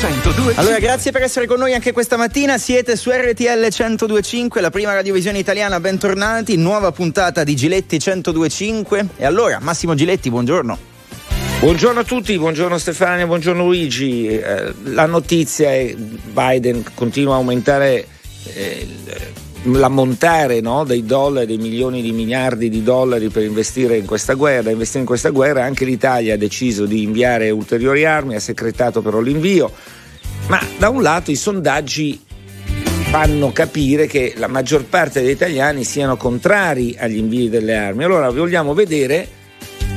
102. Allora, grazie per essere con noi anche questa mattina. Siete su RTL 1025, la prima radiovisione italiana. Bentornati. Nuova puntata di Giletti 1025. E allora, Massimo Giletti, buongiorno. Buongiorno a tutti, buongiorno Stefania, buongiorno Luigi. Eh, la notizia è che Biden continua a aumentare eh, l'ammontare no, dei dollari, dei milioni di miliardi di dollari per investire in questa guerra. Investire in questa guerra anche l'Italia ha deciso di inviare ulteriori armi, ha secretato però l'invio, ma da un lato i sondaggi fanno capire che la maggior parte degli italiani siano contrari agli invii delle armi. Allora vogliamo vedere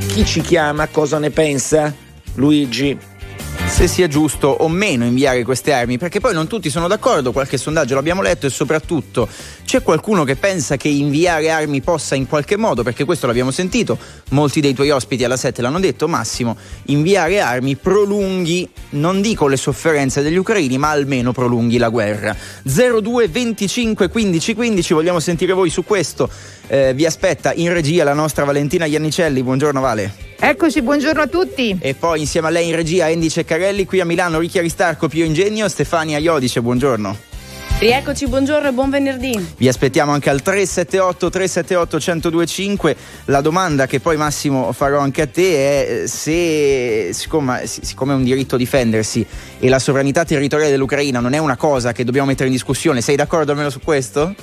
chi ci chiama cosa ne pensa. Luigi se sia giusto o meno inviare queste armi, perché poi non tutti sono d'accordo, qualche sondaggio l'abbiamo letto e soprattutto c'è qualcuno che pensa che inviare armi possa in qualche modo, perché questo l'abbiamo sentito, molti dei tuoi ospiti alla 7 l'hanno detto, Massimo, inviare armi prolunghi, non dico le sofferenze degli ucraini, ma almeno prolunghi la guerra. 02 25 15 15, vogliamo sentire voi su questo. Eh, vi aspetta in regia la nostra Valentina Iannicelli, buongiorno Vale. Eccoci, buongiorno a tutti. E poi insieme a lei in regia Andy Ceccarelli, qui a Milano Ricchi Aristarco, Pio Ingegno, Stefania Iodice, buongiorno. Rieccoci, buongiorno e buon venerdì. Vi aspettiamo anche al 378 378 1025. La domanda che poi Massimo farò anche a te è eh, se, siccome, siccome è un diritto difendersi e la sovranità territoriale dell'Ucraina non è una cosa che dobbiamo mettere in discussione, sei d'accordo almeno su questo?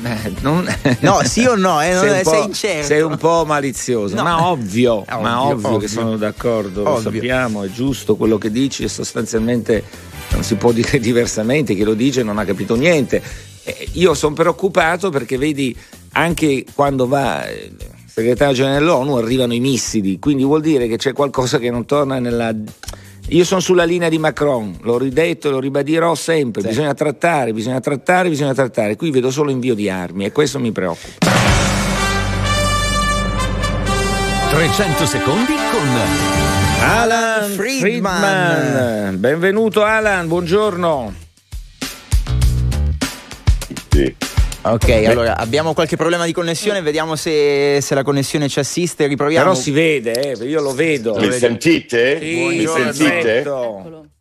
Beh, non... No, sì o no? Eh? sei, sei incerto. Sei un po' malizioso, no. ma ovvio, ovvio, ma ovvio, ovvio, che sono d'accordo, ovvio. lo sappiamo, è giusto quello che dici e sostanzialmente non si può dire diversamente, chi lo dice non ha capito niente. Eh, io sono preoccupato perché vedi anche quando va il segretario generale dell'ONU arrivano i missili, quindi vuol dire che c'è qualcosa che non torna nella io sono sulla linea di Macron, l'ho ridetto e lo ribadirò sempre. Sì. Bisogna trattare, bisogna trattare, bisogna trattare. Qui vedo solo invio di armi e questo mi preoccupa. 300 secondi con Alan Friedman. Friedman. Benvenuto Alan, buongiorno. Sì. Ok, allora abbiamo qualche problema di connessione, vediamo se, se la connessione ci assiste, riproviamo. Però si vede, eh, io lo vedo. Mi sentite? Sì, Mi sentite?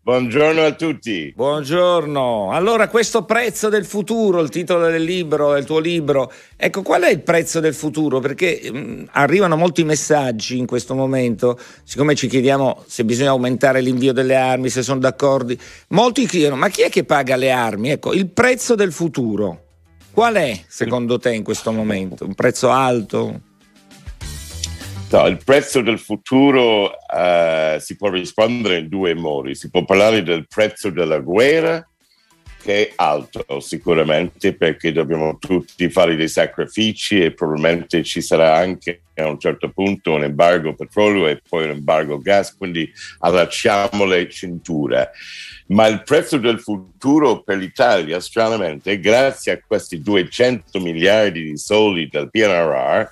Buongiorno a tutti. Buongiorno. Allora, questo prezzo del futuro, il titolo del libro, del tuo libro, ecco, qual è il prezzo del futuro? Perché mh, mm, arrivano molti messaggi in questo momento, siccome ci chiediamo se bisogna aumentare l'invio delle armi, se sono d'accordo. Molti chiedono, ma chi è che paga le armi? Ecco, il prezzo del futuro. Qual è secondo te in questo momento? Un prezzo alto? Il prezzo del futuro uh, si può rispondere in due modi. Si può parlare del prezzo della guerra, che è alto sicuramente, perché dobbiamo tutti fare dei sacrifici e probabilmente ci sarà anche a un certo punto un embargo petrolio e poi un embargo gas, quindi allacciamo le cinture ma il prezzo del futuro per l'Italia, stranamente, grazie a questi 200 miliardi di soldi del PNRR,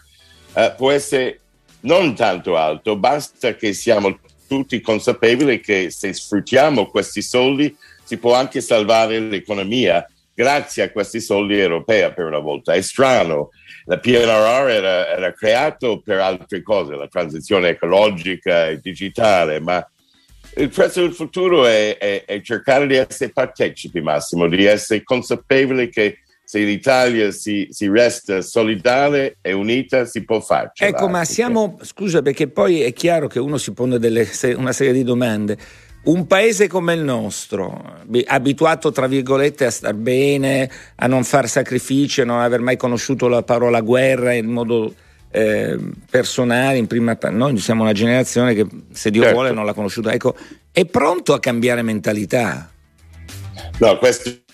eh, può essere non tanto alto, basta che siamo tutti consapevoli che se sfruttiamo questi soldi si può anche salvare l'economia grazie a questi soldi europei per una volta. È strano, la PNRR era, era creato per altre cose, la transizione ecologica e digitale, ma il prezzo del futuro è, è, è, cercare di essere partecipi, Massimo, di essere consapevoli che se l'Italia si, si resta solidale e unita si può farci. Ecco, ma siamo, scusa, perché poi è chiaro che uno si pone delle, una serie di domande. Un paese come il nostro, abituato tra virgolette a star bene, a non fare sacrifici, a non aver mai conosciuto la parola guerra in modo eh, personali in prima noi siamo una generazione che se Dio certo. vuole non l'ha conosciuta ecco è pronto a cambiare mentalità no questo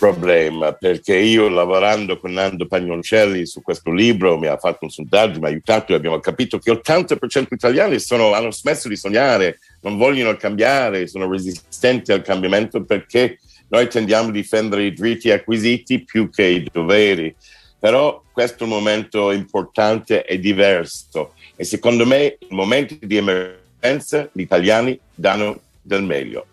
problema perché io lavorando con Nando Pagnoncelli su questo libro mi ha fatto un sondaggio mi ha aiutato e abbiamo capito che l'80% italiani sono, hanno smesso di sognare non vogliono cambiare sono resistenti al cambiamento perché noi tendiamo a difendere i diritti acquisiti più che i doveri però questo momento importante è diverso e secondo me in momenti di emergenza gli italiani danno del meglio.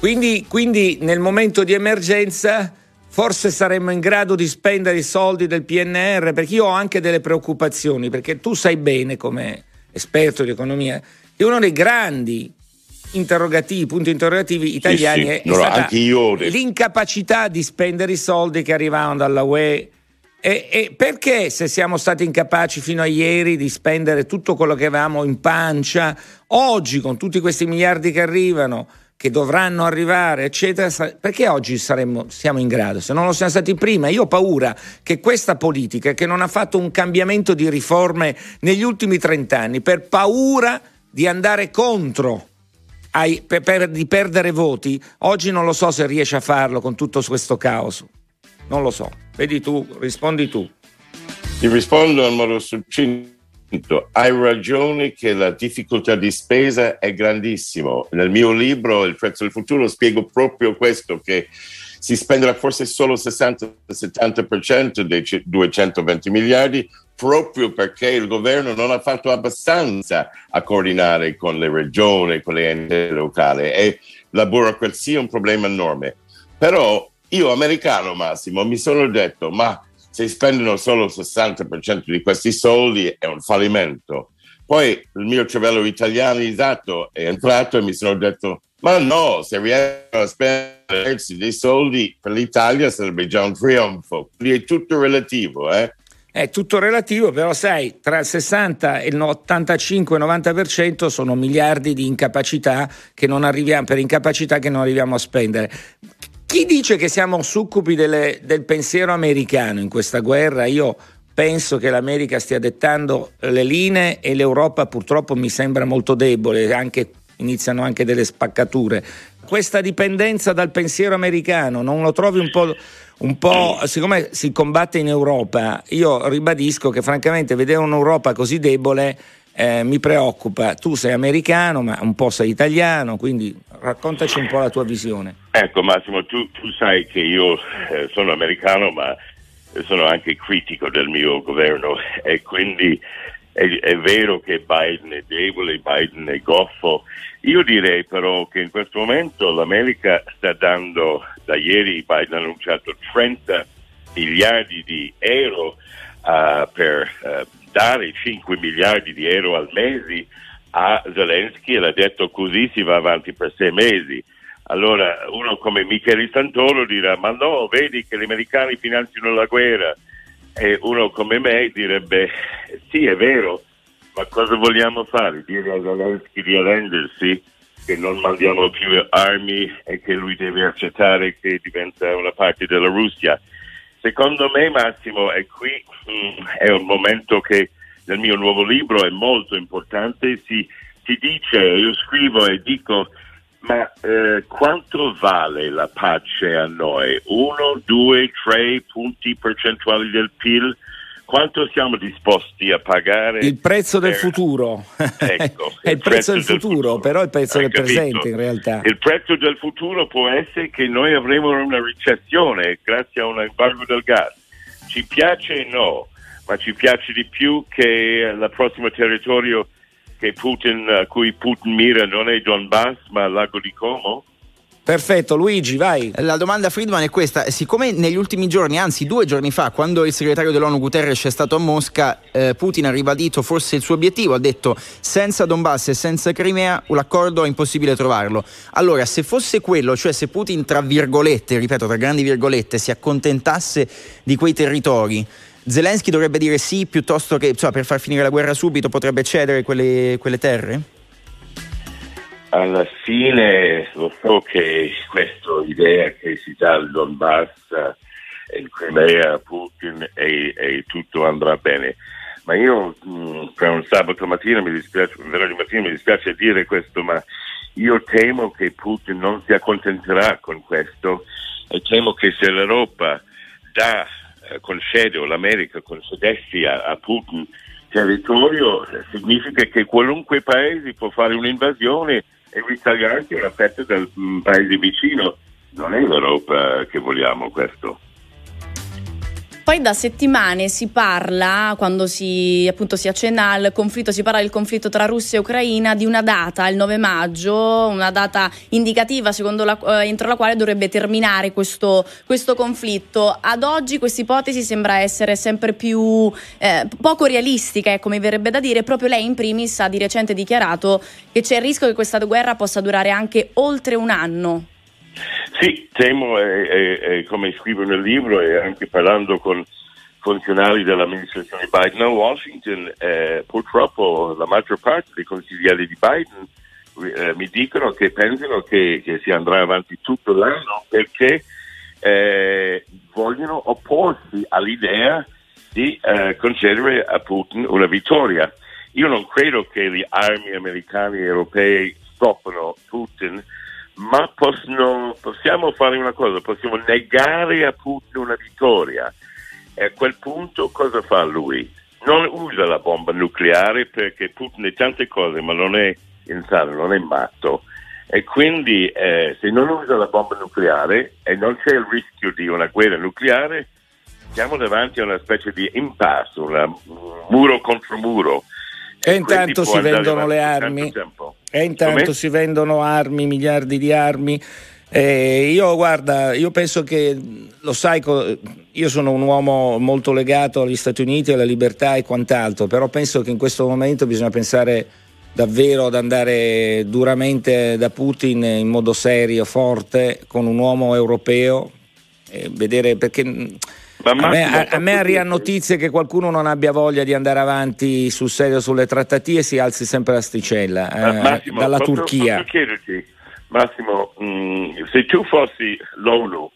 Quindi, quindi nel momento di emergenza forse saremmo in grado di spendere i soldi del PNR, perché io ho anche delle preoccupazioni, perché tu sai bene come esperto di economia che uno dei grandi interrogativi, punti interrogativi italiani, sì, è, no, stata io... l'incapacità di spendere i soldi che arrivavano dalla UE. E, e, perché se siamo stati incapaci fino a ieri di spendere tutto quello che avevamo in pancia, oggi con tutti questi miliardi che arrivano, che dovranno arrivare, eccetera, perché oggi saremmo, siamo in grado? Se non lo siamo stati prima, io ho paura che questa politica, che non ha fatto un cambiamento di riforme negli ultimi trent'anni, per paura di andare contro ai, per, per, di perdere voti, oggi non lo so se riesce a farlo con tutto questo caos. Non lo so. Vedi tu, rispondi tu. Ti rispondo in modo succinto. Hai ragione che la difficoltà di spesa è grandissima. Nel mio libro Il prezzo del futuro spiego proprio questo, che si spenderà forse solo 60-70% dei 220 miliardi proprio perché il governo non ha fatto abbastanza a coordinare con le regioni, con le enti locali e la burocrazia è un problema enorme. Però io, americano Massimo, mi sono detto, ma se spendono solo il 60% di questi soldi è un fallimento. Poi il mio cervello italianizzato è entrato e mi sono detto, ma no, se riescono a spendere dei soldi per l'Italia sarebbe già un trionfo. Quindi è tutto relativo, eh? È tutto relativo, però sai, tra il 60 e il 85-90% sono miliardi di incapacità che non arriviamo, per incapacità che non arriviamo a spendere. Chi dice che siamo succubi delle, del pensiero americano in questa guerra? Io penso che l'America stia dettando le linee e l'Europa purtroppo mi sembra molto debole, anche, iniziano anche delle spaccature. Questa dipendenza dal pensiero americano non lo trovi un po' un po', siccome si combatte in Europa, io ribadisco che francamente vedere un'Europa così debole eh, mi preoccupa. Tu sei americano, ma un po' sei italiano, quindi raccontaci un po' la tua visione. Ecco Massimo, tu, tu sai che io eh, sono americano, ma sono anche critico del mio governo e quindi è, è, vero che Biden è debole, Biden è goffo. Io direi però che in questo momento l'America sta dando, da ieri Biden ha annunciato 30 miliardi di euro uh, per uh, dare 5 miliardi di euro al mese a Zelensky e l'ha detto così si va avanti per sei mesi. Allora uno come Michele Santoro dirà ma no, vedi che gli americani finanziano la guerra e uno come me direbbe sì è vero, ma cosa vogliamo fare? Dire a Zelensky di arrendersi? Che non mandiamo più armi e che lui deve accettare che diventa una parte della Russia. Secondo me Massimo è qui mm, è un momento che nel mio nuovo libro è molto importante, si, si dice, io scrivo e dico ma eh, quanto vale la pace a noi? Uno, due, tre punti percentuali del PIL? Quanto siamo disposti a pagare? Il prezzo del futuro. Ecco, è il, il prezzo, prezzo, del, futuro, futuro, però il prezzo Hai del capito? presente in realtà. Il prezzo del futuro può essere che noi avremo una recessione grazie a un embargo del gas. Ci piace no, ma ci piace di più che il prossimo territorio Putin, a cui Putin mira non è Donbass ma il lago di Como? Perfetto, Luigi, vai. La domanda a Friedman è questa: siccome negli ultimi giorni, anzi due giorni fa, quando il segretario dell'ONU Guterres è stato a Mosca, eh, Putin ha ribadito forse il suo obiettivo, ha detto senza Donbass e senza Crimea l'accordo è impossibile trovarlo. Allora, se fosse quello, cioè se Putin tra virgolette, ripeto, tra grandi virgolette, si accontentasse di quei territori, Zelensky dovrebbe dire sì piuttosto che insomma, per far finire la guerra subito potrebbe cedere quelle, quelle terre? Alla fine lo so che questa idea che si dà al Donbass e il Crimea a Putin e, e, tutto andrà bene. Ma io mh, mm, per un sabato mattina mi dispiace, un venerdì mattina mi dispiace dire questo, ma io temo che Putin non si accontenterà con questo e temo che se l'Europa dà eh, concede o l'America concedesse a, a Putin territorio, significa che qualunque paese può fare un'invasione e ritagliarsi una fetta del um, paese vicino. Non è l'Europa che vogliamo questo. Poi da settimane si parla, quando si, appunto, si accenna al conflitto, si parla del conflitto tra Russia e Ucraina, di una data, il 9 maggio, una data indicativa la, eh, entro la quale dovrebbe terminare questo, questo conflitto. Ad oggi questa ipotesi sembra essere sempre più eh, poco realistica, ecco, mi verrebbe da dire. Proprio lei in primis ha di recente dichiarato che c'è il rischio che questa guerra possa durare anche oltre un anno. Sì, temo, e, e, e come scrivo nel libro e anche parlando con funzionari dell'amministrazione Biden a Washington, eh, purtroppo la maggior parte dei consiglieri di Biden eh, mi dicono che pensano che, che, si andrà avanti tutto l'anno perché eh, vogliono opporsi all'idea di eh, concedere a Putin una vittoria. Io non credo che le armi americane e europee stoppano Putin, ma possono, possiamo fare una cosa, possiamo negare a Putin una vittoria. E a quel punto cosa fa lui? Non usa la bomba nucleare perché Putin è tante cose, ma non è insano, non è matto. E quindi eh, se non usa la bomba nucleare e non c'è il rischio di una guerra nucleare, siamo davanti a una specie di impasse, un muro contro muro. E, intanto si vendono le armi. E intanto Come? si vendono armi, miliardi di armi. Eh, io guarda, io penso che lo sai, io sono un uomo molto legato agli Stati Uniti, alla libertà e quant'altro, però penso che in questo momento bisogna pensare davvero ad andare duramente da Putin in modo serio, forte, con un uomo europeo, vedere perché a me, a, a me arriva notizie che qualcuno non abbia voglia di andare avanti sul serio sulle trattative e si alzi sempre l'asticella eh, Massimo, dalla posso, Turchia. Posso chiederti, Massimo, mh, mm, se tu fossi l'ONU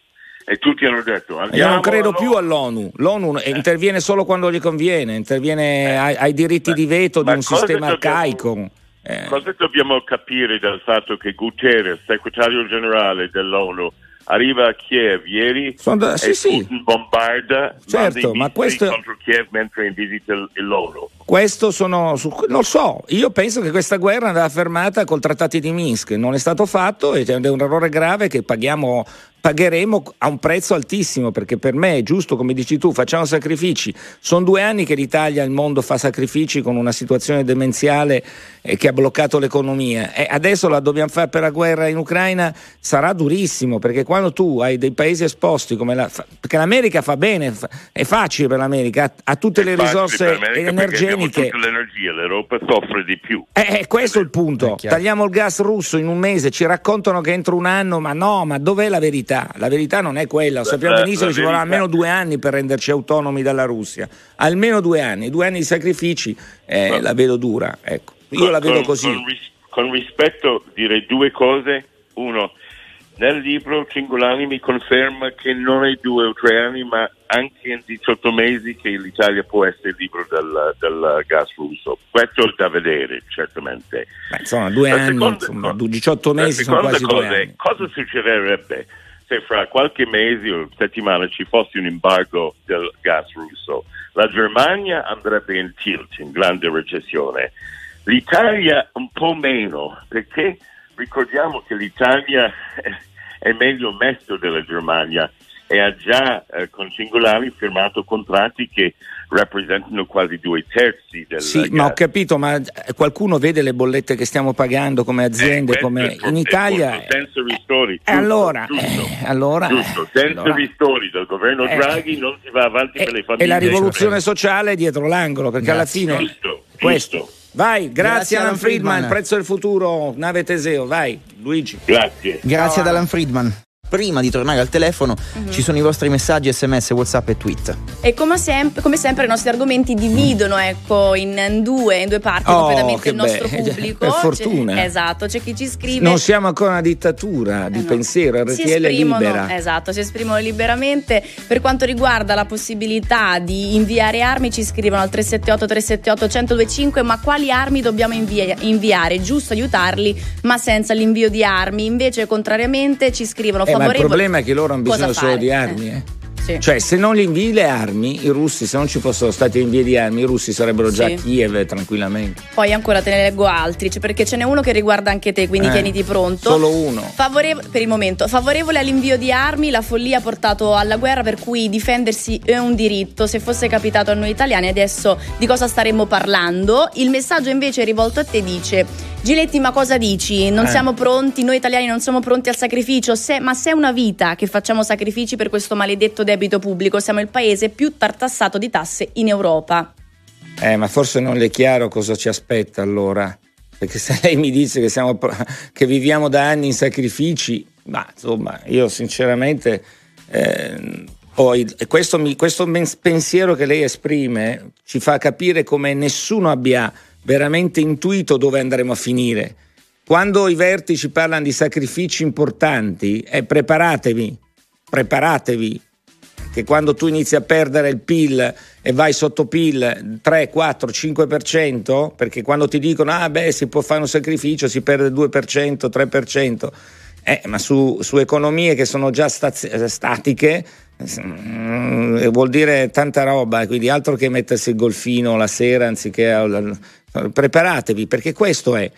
e tutti hanno detto io non credo all'ONU. più all'ONU l'ONU eh. interviene solo quando gli conviene interviene eh. ai, ai, diritti Beh, di veto di un sistema arcaico eh. cosa dobbiamo capire dal fatto che Guterres segretario generale dell'ONU arriva a Kiev ieri da, sì, e sì. bombarda certo, ma questo... contro Kiev mentre in visita l'ONU. Questo sono, non so, io penso che questa guerra andava fermata col trattati di Minsk, non è stato fatto ed è un errore grave che paghiamo pagheremo a un prezzo altissimo perché per me è giusto, come dici tu, facciamo sacrifici. Sono due anni che l'Italia e il mondo fa sacrifici con una situazione demenziale eh, che ha bloccato l'economia e adesso la dobbiamo fare per la guerra in Ucraina, sarà durissimo perché quando tu hai dei paesi esposti come la... perché l'America fa bene, è facile per l'America, ha, ha tutte è le risorse energetiche. L'energia, l'Europa soffre di più. Eh, eh questo è il punto. Tagliamo il gas russo in un mese, ci raccontano che entro un anno, ma no, ma dov'è la verità? Verità. La verità non è quella. Lo sappiamo benissimo che ci vorrà almeno due anni per renderci autonomi dalla Russia. Almeno due anni, due anni di sacrifici, eh, no. la vedo dura. Ecco. Io con, la vedo così. Con, con rispetto direi due cose. Uno, nel libro Cingolani mi conferma che non è due o tre anni, ma anche in 18 mesi che l'Italia può essere libero del, del gas russo. Questo è da vedere, certamente. Beh, insomma, due la anni, seconda, insomma, 18 mesi sono quasi cosa due anni. Cosa succederebbe se fra qualche mese o settimana ci fosse un embargo del gas russo, la Germania andrebbe in tilt, in grande recessione. L'Italia un po' meno, perché ricordiamo che l'Italia è meglio messo della Germania e ha già eh, con Singolari firmato contratti che rappresentano quasi due terzi del Sì, gas. ma ho capito, ma qualcuno vede le bollette che stiamo pagando come aziende, eh, come in Italia. Senza ristori. Eh, allora, giusto, eh, allora, giusto. senza allora, ristori del governo eh, Draghi non si va avanti per le famiglie. E la rivoluzione sociale è dietro l'angolo, perché Grazie. alla fine giusto, questo. Giusto. Vai, grazie, grazie Alan Friedman, Friedman, prezzo del futuro, nave Teseo, vai Luigi. Grazie. Grazie ad Alan Friedman prima di tornare al telefono uh-huh. ci sono i vostri messaggi, sms, whatsapp e tweet. E come sempre, come sempre i nostri argomenti dividono ecco, in, due, in due parti oh, completamente il nostro be- pubblico. Per fortuna. C'è, esatto, c'è chi ci scrive. Non siamo ancora una dittatura di eh no. pensiero, RTL è libera. Esatto, si esprimono liberamente. Per quanto riguarda la possibilità di inviare armi ci scrivono al 378 378 1025 ma quali armi dobbiamo invia- inviare? Giusto aiutarli ma senza l'invio di armi. Invece contrariamente ci scrivono eh, ma il problema è che loro hanno bisogno solo di armi. Eh. Sì. Cioè, se non gli invii le armi, i russi, se non ci fossero stati invii di armi, i russi sarebbero già sì. a Kiev tranquillamente. Poi ancora te ne leggo altri, cioè perché ce n'è uno che riguarda anche te, quindi eh, tieniti pronto. Solo uno. Favore- per il momento, favorevole all'invio di armi, la follia ha portato alla guerra, per cui difendersi è un diritto. Se fosse capitato a noi italiani, adesso di cosa staremmo parlando? Il messaggio invece rivolto a te dice: Giletti, ma cosa dici? Non eh. siamo pronti, noi italiani non siamo pronti al sacrificio, se, ma se è una vita che facciamo sacrifici per questo maledetto debito pubblico, siamo il paese più tartassato di tasse in Europa. Eh, ma forse non le è chiaro cosa ci aspetta allora. Perché se lei mi dice che, siamo, che viviamo da anni in sacrifici, ma insomma, io sinceramente eh, poi questo, questo pensiero che lei esprime ci fa capire come nessuno abbia veramente intuito dove andremo a finire. Quando i vertici parlano di sacrifici importanti, eh, preparatevi, preparatevi, che quando tu inizi a perdere il PIL e vai sotto PIL 3, 4, 5%, perché quando ti dicono ah beh si può fare un sacrificio, si perde il 2%, 3%, eh, ma su, su, economie che sono già statiche vuol dire tanta roba, quindi altro che mettersi il golfino la sera anziché... Preparatevi perché questo è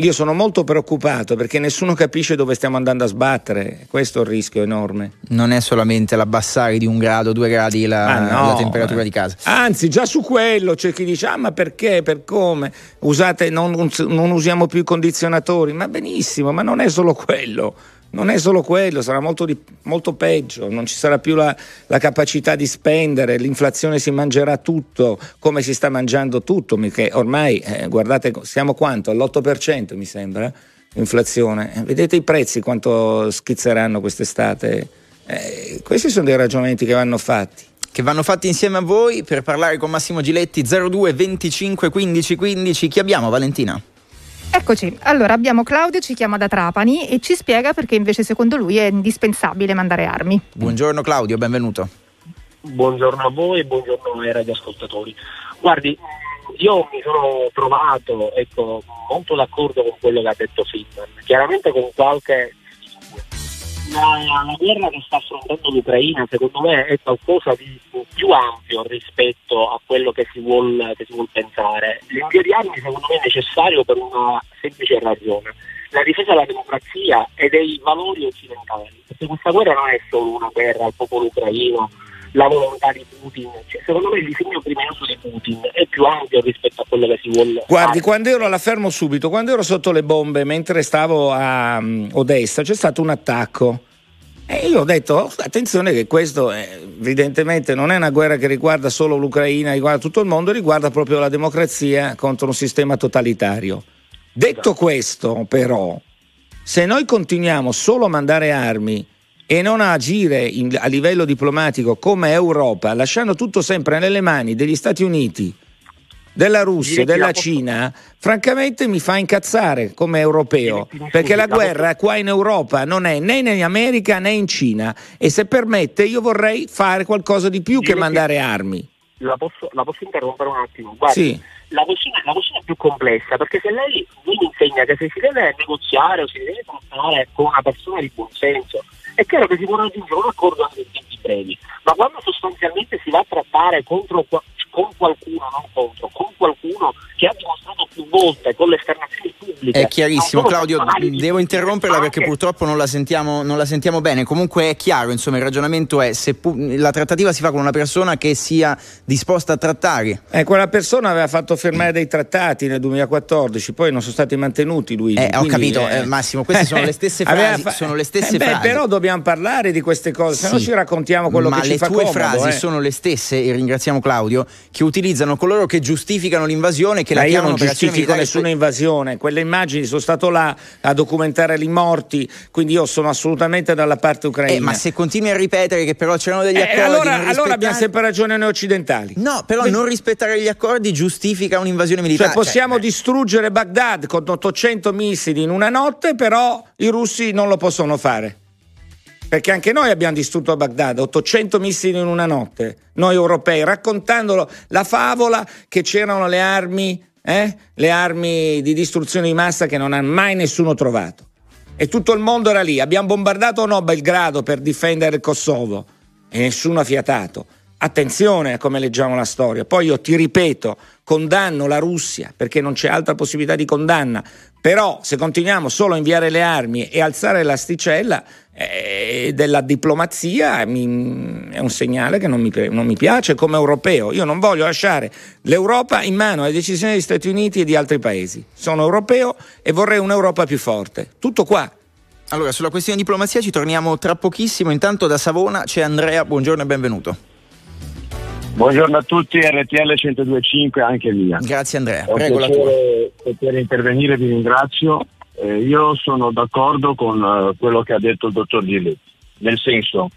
io sono molto preoccupato perché nessuno capisce dove stiamo andando a sbattere, questo è il rischio enorme. Non è solamente l'abbassare di un grado, due gradi la, no, la temperatura eh. di casa. Anzi, già su quello c'è chi dice: Ah, ma perché? Per come? Usate, non, non usiamo più i condizionatori. Ma benissimo, ma non è solo quello non è solo quello, sarà molto, di, molto peggio, non ci sarà più la, la, capacità di spendere, l'inflazione si mangerà tutto come si sta mangiando tutto, perché ormai, eh, guardate, siamo quanto? All'8% mi sembra, inflazione. Eh, vedete i prezzi quanto schizzeranno quest'estate? Eh, questi sono dei ragionamenti che vanno fatti che vanno fatti insieme a voi per parlare con Massimo Giletti 02 25 15 15 chi abbiamo Valentina? Eccoci, allora abbiamo Claudio, ci chiama da Trapani e ci spiega perché invece secondo lui è indispensabile mandare armi. Buongiorno Claudio, benvenuto. Buongiorno a voi e buongiorno ai radioascoltatori. Guardi, io mi sono trovato ecco, molto d'accordo con quello che ha detto Friedman, chiaramente con qualche la, la, guerra che sta affrontando l'Ucraina secondo me è qualcosa di più ampio rispetto a quello che si vuole, che si vuol pensare. L'invio di armi secondo me è necessario per una semplice ragione, la difesa della democrazia e dei valori occidentali, perché questa guerra non è solo una guerra al popolo ucraino, la volontà di Putin, cioè, secondo me il disegno criminoso di Putin è più ampio rispetto a quello che si vuole Guardi, fare. quando ero, la fermo subito, quando ero sotto le bombe mentre stavo a um, Odessa c'è stato un attacco e io ho detto, attenzione che questo è, evidentemente non è una guerra che riguarda solo l'Ucraina, riguarda tutto il mondo, riguarda proprio la democrazia contro un sistema totalitario. Detto esatto. questo, però, se noi continuiamo solo a mandare armi e non a agire in, a livello diplomatico come Europa, lasciando tutto sempre nelle mani degli Stati Uniti, della Russia, della Cina, francamente mi fa incazzare come europeo, perché la guerra qua in Europa non è né in America né in Cina e se permette io vorrei fare qualcosa di più che mandare armi. La posso, la posso interrompere un attimo? Guardi, sì. la, questione, la questione è più complessa perché se lei mi insegna che se si deve negoziare o si deve trattare con una persona di buon senso, è chiaro che si può raggiungere un accordo anche in tempi brevi, ma quando sostanzialmente si va a trattare contro con qualcuno, non contro, con qualcuno che ha dimostrato più volte con le esternazioni pubbliche. È chiarissimo, Claudio, devo interromperla perché purtroppo non la, sentiamo, non la, sentiamo, bene. Comunque è chiaro, insomma, il ragionamento è se pu- la trattativa si fa con una persona che sia disposta a trattare. Eh, quella persona aveva fatto firmare dei trattati nel 2014, poi non sono stati mantenuti lui. Eh, ho capito, eh, Massimo, queste sono le stesse frasi. Fa- sono le stesse eh, beh, frasi. Però dobbiamo parlare di queste cose, sì, se no ci raccontiamo quello che ci fa comodo. Ma le tue frasi eh. sono le stesse, e ringraziamo Claudio, che utilizzano coloro che giustificano l'invasione, che Ma la io non giustifico nessuna invasione, quelle immagini sono stato là a documentare i morti, quindi io sono assolutamente dalla parte ucraina. Eh, ma se continui a ripetere che però c'erano degli accordi, eh, allora, rispettare... allora, abbiamo sempre ragione noi occidentali. No, però Beh, non rispettare gli accordi giustifica un'invasione militare. Cioè possiamo cioè, distruggere Baghdad con 800 missili in una notte, però i russi non lo possono fare. Perché anche noi abbiamo distrutto Baghdad, 800 missili in una notte, noi europei, raccontandolo la favola che c'erano le armi, eh? le armi di distruzione di massa che non ha mai nessuno trovato. E tutto il mondo era lì. Abbiamo bombardato o no Belgrado per difendere il Kosovo? e nessuno ha fiatato. Attenzione a come leggiamo la storia. Poi io ti ripeto, condanno la Russia perché non c'è altra possibilità di condanna. Però se continuiamo solo a inviare le armi e alzare l'asticella eh, della diplomazia mi, è un segnale che non mi, non mi, piace come europeo. Io non voglio lasciare l'Europa in mano alle decisioni degli Stati Uniti e di altri paesi. Sono europeo e vorrei un'Europa più forte. Tutto qua. Allora, sulla questione diplomazia ci torniamo tra pochissimo. Intanto da Savona c'è Andrea, buongiorno e benvenuto. Buongiorno a tutti, RTL 102.5 anche mia. Grazie Andrea, È prego la tua. Per intervenire vi ringrazio. Eh, io sono d'accordo con uh, quello che ha detto il dottor Gilli, nel senso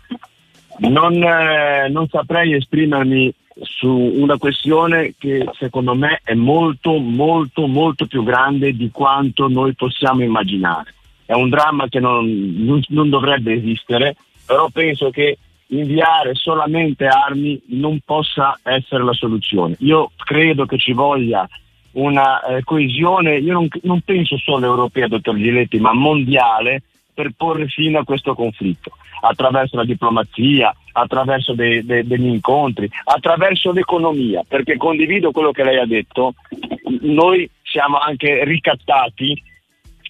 non, eh, non saprei esprimermi su una questione che secondo me è molto molto molto più grande di quanto noi possiamo immaginare. È un dramma che non, non, non dovrebbe esistere, però penso che inviare solamente armi non possa essere la soluzione. Io credo che ci voglia una eh, coesione, io non, non, penso solo europea, dottor Giletti, ma mondiale per porre fine a questo conflitto, attraverso la diplomazia, attraverso de, de, degli incontri, attraverso l'economia, perché condivido quello che lei ha detto, noi siamo anche ricattati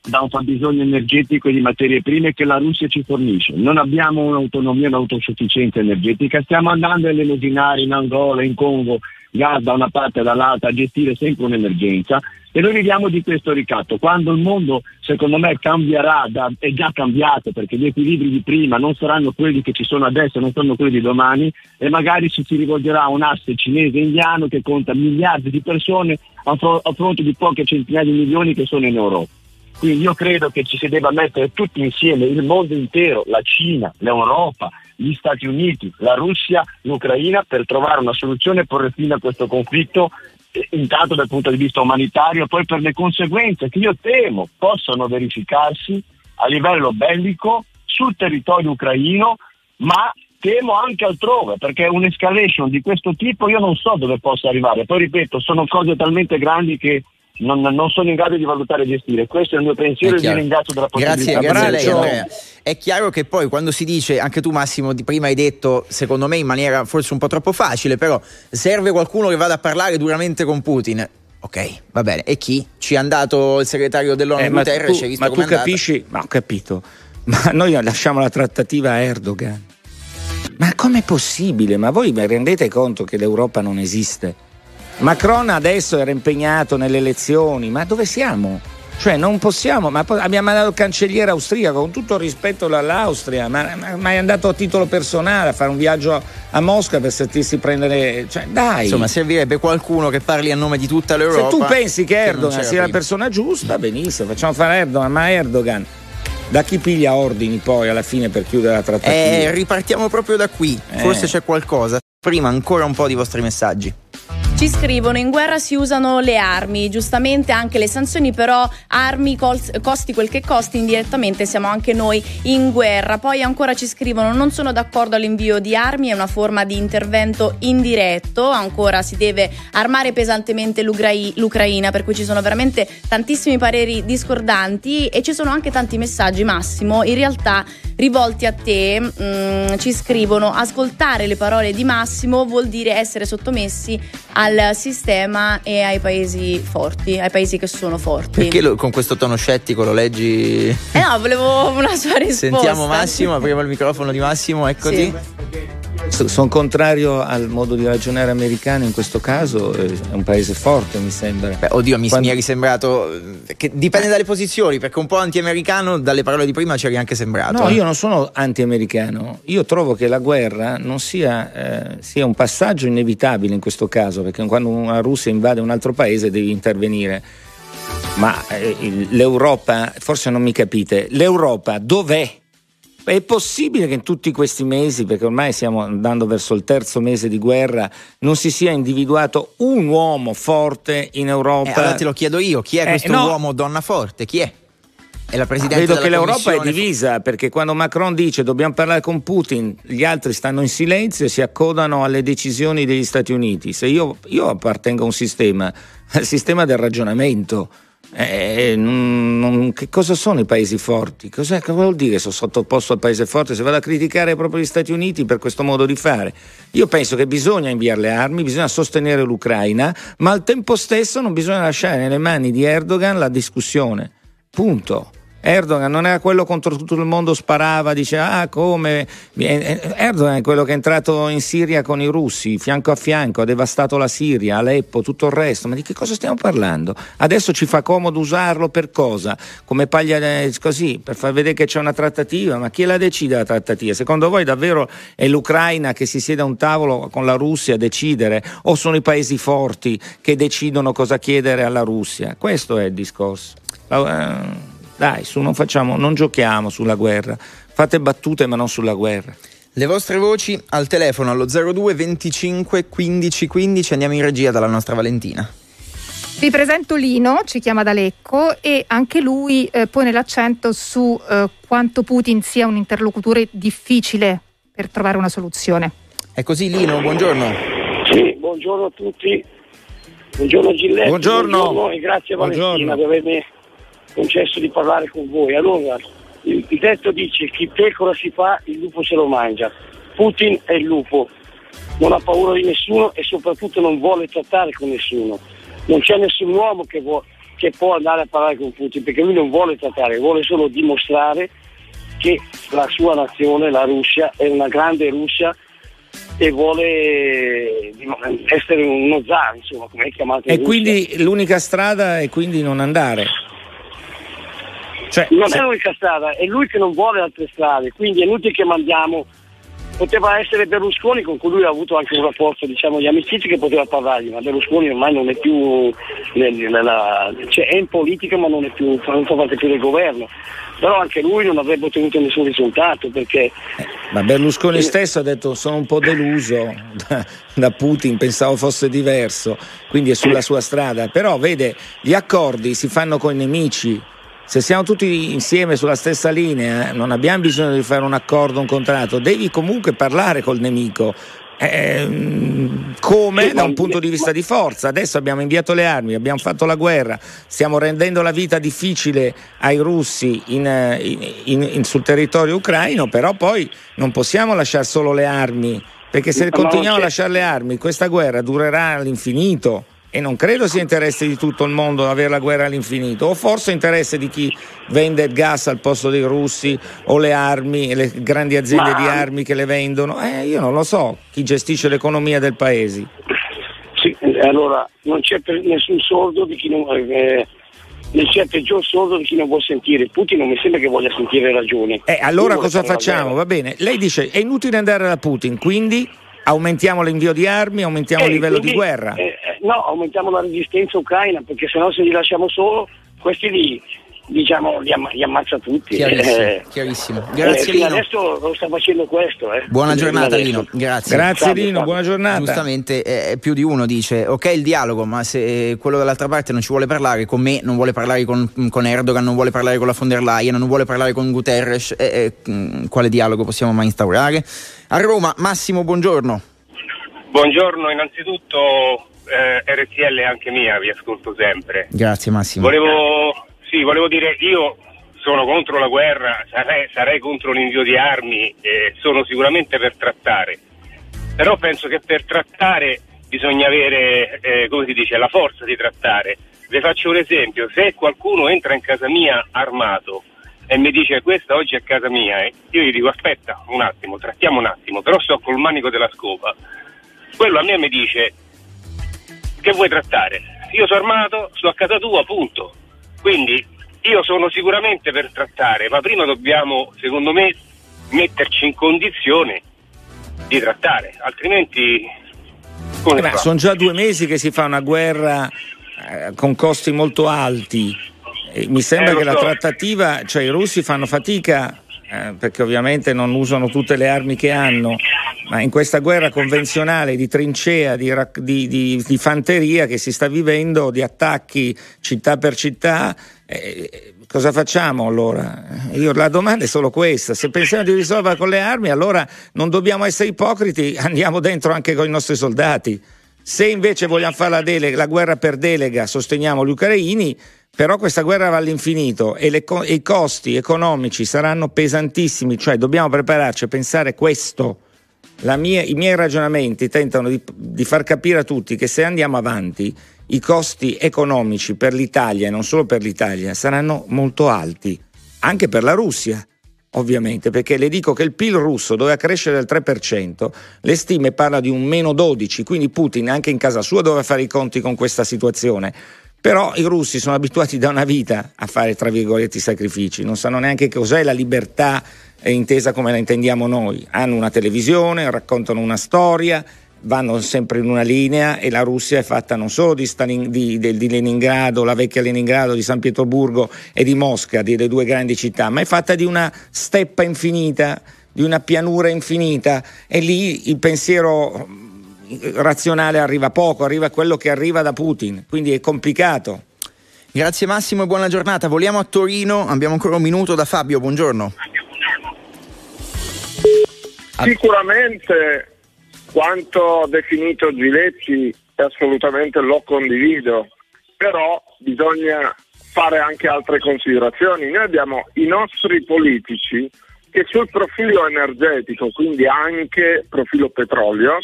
da un fabbisogno energetico e di materie prime che la Russia ci fornisce. Non abbiamo un'autonomia, un'autosufficienza energetica, stiamo andando a elemosinare in Angola, in Congo, gas da una parte e dall'altra a gestire sempre un'emergenza e noi viviamo di questo ricatto. Quando il mondo secondo me cambierà, da, è già cambiato perché gli equilibri di prima non saranno quelli che ci sono adesso, non saranno quelli di domani e magari ci si rivolgerà a un asse cinese e indiano che conta miliardi di persone a fronte di poche centinaia di milioni che sono in Europa. Quindi io credo che ci si debba mettere tutti insieme, il mondo intero, la Cina, l'Europa, gli Stati Uniti, la Russia, l'Ucraina, per trovare una soluzione e porre fine a questo conflitto, eh, intanto dal punto di vista umanitario, poi per le conseguenze che io temo possano verificarsi a livello bellico sul territorio ucraino, ma temo anche altrove, perché un'escalation di questo tipo io non so dove possa arrivare. Poi ripeto, sono cose talmente grandi che non, non, sono in grado di valutare e gestire. Questo è il mio pensiero e vi ringrazio della possibilità. Grazie, grazie a lei Andrea. È chiaro che poi quando si dice, anche tu Massimo di prima hai detto, secondo me in maniera forse un po' troppo facile, però serve qualcuno che vada a parlare duramente con Putin. Ok, va bene. E chi? Ci è andato il segretario dell'ONU eh, Guterres, tu, visto ma tu capisci? Ma ho capito. Ma noi lasciamo la trattativa a Erdogan. Ma com'è possibile? Ma voi vi rendete conto che l'Europa non esiste? Macron adesso era impegnato nelle elezioni, ma dove siamo? Cioè non possiamo, ma abbiamo mandato il cancelliere austriaco, con tutto il rispetto all'Austria, ma, ma, ma, è andato a titolo personale a fare un viaggio a Mosca per sentirsi prendere... Cioè dai! Insomma servirebbe qualcuno che parli a nome di tutta l'Europa. Se tu pensi che Erdogan che sia prima. la persona giusta, benissimo, facciamo fare Erdogan, ma Erdogan... Da chi piglia ordini poi alla fine per chiudere la trattativa? Eh, ripartiamo proprio da qui, eh. forse c'è qualcosa. Prima ancora un po' di vostri messaggi. Ci scrivono: in guerra si usano le armi, giustamente anche le sanzioni, però armi costi quel che costi, indirettamente siamo anche noi in guerra. Poi ancora ci scrivono: non sono d'accordo all'invio di armi, è una forma di intervento indiretto. Ancora si deve armare pesantemente l'Ucraina, per cui ci sono veramente tantissimi pareri discordanti e ci sono anche tanti messaggi, Massimo, in realtà rivolti a te. Mm, ci scrivono: ascoltare le parole di Massimo vuol dire essere sottomessi al al sistema e ai paesi forti, ai paesi che sono forti. Perché lo, con questo tono scettico lo leggi? Eh no, volevo una sua risposta. Sentiamo Massimo, apriamo il microfono di Massimo, eccoti. Sì. Sono contrario al modo di ragionare americano in questo caso, è un paese forte mi sembra. Beh, oddio, mi, Quando... mi è sembrato che dipende dalle posizioni, perché un po' anti-americano dalle parole di prima ci è anche sembrato. No, io non sono anti-americano, io trovo che la guerra non sia, eh, sia un passaggio inevitabile in questo caso, perché quando una Russia invade un altro paese devi intervenire. Ma eh, l'Europa, forse non mi capite, l'Europa dov'è? È possibile che in tutti questi mesi, perché ormai stiamo andando verso il terzo mese di guerra, non si sia individuato un uomo forte in Europa? Eh, allora te lo chiedo io, chi è eh, questo no. uomo donna forte? Chi è? È la Presidente Vedo che l'Europa è divisa perché quando Macron dice dobbiamo parlare con Putin, gli altri stanno in silenzio e si accodano alle decisioni degli Stati Uniti. Se io, io appartengo a un sistema, al sistema del ragionamento, Eh, non, non, che cosa sono i paesi forti? Cos'è, cosa vuol dire sono sottoposto al paese forte se vado a criticare proprio gli Stati Uniti per questo modo di fare? Io penso che bisogna inviare le armi, bisogna sostenere l'Ucraina, ma al tempo stesso non bisogna lasciare nelle mani di Erdogan la discussione. Punto. Erdogan non era quello contro tutto il mondo sparava, diceva ah come Erdogan è quello che è entrato in Siria con i russi, fianco a fianco, ha devastato la Siria, Aleppo, tutto il resto, ma di che cosa stiamo parlando? Adesso ci fa comodo usarlo per cosa? Come paglia eh, così, per far vedere che c'è una trattativa, ma chi la decide la trattativa? Secondo voi davvero è l'Ucraina che si siede a un tavolo con la Russia a decidere o sono i paesi forti che decidono cosa chiedere alla Russia? Questo è il discorso. Uh, dai, su, non, facciamo, non giochiamo sulla guerra. Fate battute, ma non sulla guerra. Le vostre voci al telefono allo 02 25 15 15 andiamo in regia dalla nostra Valentina. Vi presento Lino, ci chiama da Lecco e anche lui eh, pone l'accento su eh, quanto Putin sia un interlocutore difficile per trovare una soluzione. È così Lino, buongiorno. Sì, buongiorno a tutti. Buongiorno Gilletti. Buongiorno. buongiorno e grazie Valentina buongiorno. di avermi concesso di parlare con voi. Allora, il, il detto dice chi pecora si fa, il lupo se lo mangia. Putin è il lupo, non ha paura di nessuno e soprattutto non vuole trattare con nessuno. Non c'è nessun uomo che, vuole, che può andare a parlare con Putin perché lui non vuole trattare, vuole solo dimostrare che la sua nazione, la Russia, è una grande Russia e vuole essere uno zar, insomma, come è chiamato. E quindi l'unica strada è quindi non andare. Cioè, non se... è l'unica strada, è lui che non vuole altre strade, quindi è inutile che mandiamo. Poteva essere Berlusconi con cui lui ha avuto anche un rapporto diciamo, di amicizia che poteva parlargli, ma Berlusconi ormai non è più nella, cioè è in politica ma non, è più, non fa parte più del governo. Però anche lui non avrebbe ottenuto nessun risultato perché. Ma Berlusconi eh, stesso ha detto sono un po' deluso da, da Putin, pensavo fosse diverso, quindi è sulla sua strada. Però vede, gli accordi si fanno con i nemici, se siamo tutti insieme sulla stessa linea, non abbiamo bisogno di fare un accordo, un contratto, devi comunque parlare col nemico. Eh, come da un punto di vista di forza. Adesso abbiamo inviato le armi, abbiamo fatto la guerra, stiamo rendendo la vita difficile ai russi in, in, in, sul territorio ucraino, però poi non possiamo lasciare solo le armi, perché se continuiamo a lasciare le armi questa guerra durerà all'infinito e non credo sia interesse di tutto il mondo avere la guerra all'infinito, o forse interesse di chi vende il gas al posto dei russi o le armi, le grandi aziende Ma... di armi che le vendono, eh, io non lo so, chi gestisce l'economia del paese. Sì, allora non c'è nessun sordo di chi non... Eh, non c'è peggior sordo di chi non vuole sentire. Putin non mi sembra che voglia sentire ragioni. Eh, allora cosa facciamo? Va bene, lei dice è inutile andare da Putin, quindi aumentiamo l'invio di armi, aumentiamo eh, il livello quindi, di guerra. Eh, no, aumentiamo la resistenza ucraina perché sennò se li lasciamo solo questi li, diciamo, li, amma- li ammazza tutti. Chiarissimo. Eh, chiarissimo. Grazie eh, Lino. Adesso lo sta facendo questo. Eh. Buona giornata Lino, grazie. Grazie salve, Lino, buona giornata. Giustamente eh, più di uno dice ok il dialogo, ma se quello dall'altra parte non ci vuole parlare con me, non vuole parlare con, con Erdogan, non vuole parlare con la von der Leyen, non vuole parlare con Guterres, eh, eh, quale dialogo possiamo mai instaurare? A Roma, Massimo, buongiorno. Buongiorno, innanzitutto eh, RTL è anche mia, vi ascolto sempre. Grazie Massimo. Volevo, sì, volevo dire, io sono contro la guerra, sarei, sarei contro l'invio di armi, eh, sono sicuramente per trattare, però penso che per trattare bisogna avere, eh, come si dice, la forza di trattare. Vi faccio un esempio, se qualcuno entra in casa mia armato e mi dice questa oggi è casa mia, eh, io gli dico aspetta un attimo, trattiamo un attimo, però sto col manico della scopa. Quello a me mi dice che vuoi trattare? Io sono armato, sto a casa tua, punto. Quindi io sono sicuramente per trattare, ma prima dobbiamo, secondo me, metterci in condizione di trattare, altrimenti... Eh sono già due mesi che si fa una guerra eh, con costi molto alti. E mi sembra eh, che so. la trattativa, cioè i russi fanno fatica eh, perché ovviamente non usano tutte le armi che hanno, ma in questa guerra convenzionale di trincea, di, di, di, di fanteria che si sta vivendo, di attacchi città per città, eh, cosa facciamo allora? Io, la domanda è solo questa, se pensiamo di risolvere con le armi allora non dobbiamo essere ipocriti, andiamo dentro anche con i nostri soldati. Se invece vogliamo fare la, delega, la guerra per delega, sosteniamo gli ucraini, però questa guerra va all'infinito e, le, e, i costi economici saranno pesantissimi, cioè dobbiamo prepararci a pensare questo. Mia, I miei ragionamenti tentano di, di, far capire a tutti che se andiamo avanti i costi economici per l'Italia e non solo per l'Italia saranno molto alti, anche per la Russia ovviamente, perché le dico che il PIL russo doveva crescere del 3%, le stime parlano di un meno 12, quindi Putin anche in casa sua doveva fare i conti con questa situazione. Però i russi sono abituati da una vita a fare, tra virgolette, sacrifici, non sanno neanche cos'è la libertà intesa come la intendiamo noi. Hanno una televisione, raccontano una storia, vanno sempre in una linea e la Russia è fatta non solo di, Stalin, di, di, di, Leningrado, la vecchia Leningrado, di San Pietroburgo e di Mosca, delle due grandi città, ma è fatta di una steppa infinita, di una pianura infinita e lì il pensiero razionale arriva poco, arriva quello che arriva da Putin, quindi è complicato. Grazie Massimo e buona giornata. Voliamo a Torino, abbiamo ancora un minuto da Fabio, buongiorno. Sicuramente quanto definito Giletti assolutamente lo condivido, però bisogna fare anche altre considerazioni. Noi abbiamo i nostri politici che sul profilo energetico, quindi anche profilo petrolio,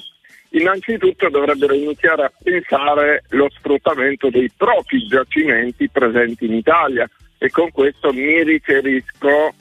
innanzitutto dovrebbero iniziare a pensare lo sfruttamento dei propri giacimenti presenti in Italia e con questo mi riferisco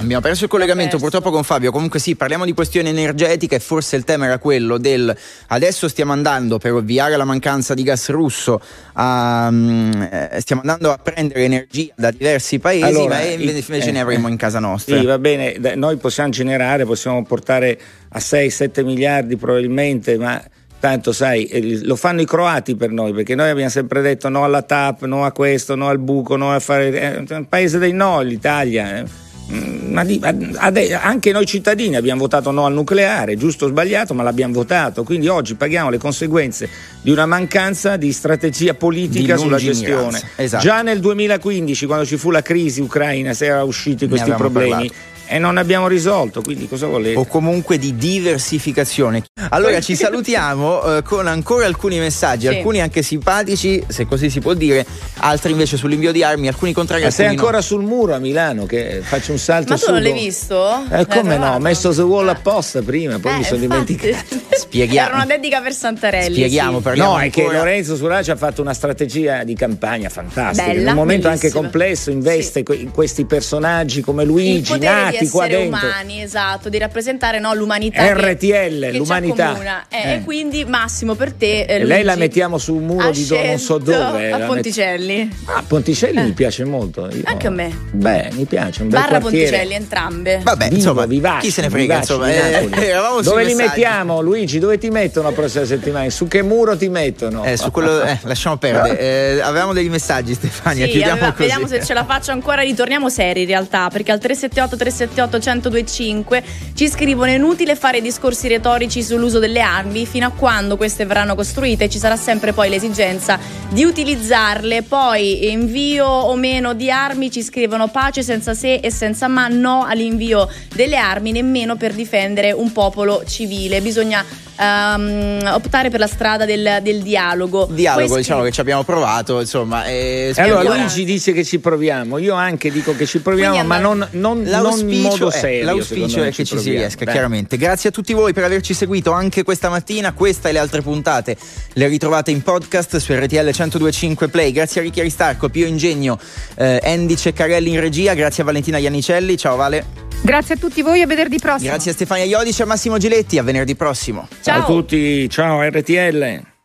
Abbiamo perso il collegamento purtroppo con Fabio, comunque sì, parliamo di questione energetica e forse il tema era quello del adesso stiamo andando per ovviare la mancanza di gas russo, a, um, stiamo andando a prendere energia da diversi paesi, allora, ma invece eh, ne avremo eh, in casa nostra. Sì, va bene, noi possiamo generare, possiamo portare a 6-7 miliardi probabilmente, ma tanto sai, lo fanno i croati per noi, perché noi abbiamo sempre detto no alla TAP, no a questo, no al buco, no a fare... È un paese dei no l'Italia. Anche noi cittadini abbiamo votato no al nucleare, giusto o sbagliato, ma l'abbiamo votato. Quindi oggi paghiamo le conseguenze di una mancanza di strategia politica di sulla gestione. Esatto. Già nel 2015, quando ci fu la crisi ucraina, si erano usciti questi problemi. Parlato e non abbiamo risolto, quindi cosa volete? O comunque di diversificazione. Allora ci salutiamo eh, con ancora alcuni messaggi, sì. alcuni anche simpatici, se così si può dire, altri invece sull'invio di armi, alcuni contrari. Ma sei ancora no. sul muro a Milano che faccio un salto Ma tu non l'hai visto? Eh, come no? Ho messo su wall apposta prima, poi eh, mi sono dimenticato. Spieghiamo. Era una dedica per Santarelli. Spieghiamo, sì. parliamo No, è che Lorenzo Suraci ha fatto una strategia di campagna fantastica. Bella, in un momento bellissima. anche complesso, investe sì. in questi personaggi come Luigi, nati di dentro. umani, esatto, di rappresentare no, l'umanità. RTL, che, l'umanità. Eh, eh. E quindi Massimo per te. Eh, lei la mettiamo su un muro di do, non so dove. A Ponticelli. Met... Ah, Ponticelli mi piace molto. Io... Anche a me. Beh, mi piace. Un bel Barra quartiere. Ponticelli, entrambe. Vabbè, Vivo, insomma, vivaci, chi se ne frega, vivaci, insomma. Eh, dove li mettiamo, Luigi? Dove ti mettono la prossima settimana? Su che muro ti mettono? Eh, su quello, eh, lasciamo perdere. Eh, avevamo degli messaggi, Stefania. Sì, chiudiamo aveva, così. Vediamo se ce la faccio ancora. Ritorniamo seri in realtà, perché al 378 378 1025 ci scrivono: è inutile fare discorsi retorici sull'uso delle armi fino a quando queste verranno costruite. Ci sarà sempre poi l'esigenza di utilizzarle. Poi invio o meno di armi ci scrivono pace senza se e senza ma, no all'invio delle armi, nemmeno per difendere un popolo civile. Bisogna um, optare per la strada del, del dialogo. Dialogo, Poi diciamo che ci abbiamo provato, insomma. E allora Luigi dice che ci proviamo, io anche dico che ci proviamo, ma non, non, non, in modo serio. L'auspicio è che ci, ci si riesca, Beh. chiaramente. Grazie a tutti voi per averci seguito anche questa mattina. Questa e le altre puntate le ritrovate in podcast su RTL 1025 Play. Grazie a Ricchi Aristarco, Pio Ingegno, eh, Andy Ceccarelli in regia. Grazie a Valentina Iannicelli. Ciao Vale. Grazie a tutti voi, a venerdì prossimo. Grazie a Stefania Iodice e a Massimo Giletti, a venerdì prossimo. Ciao. a tutti, ciao RTL.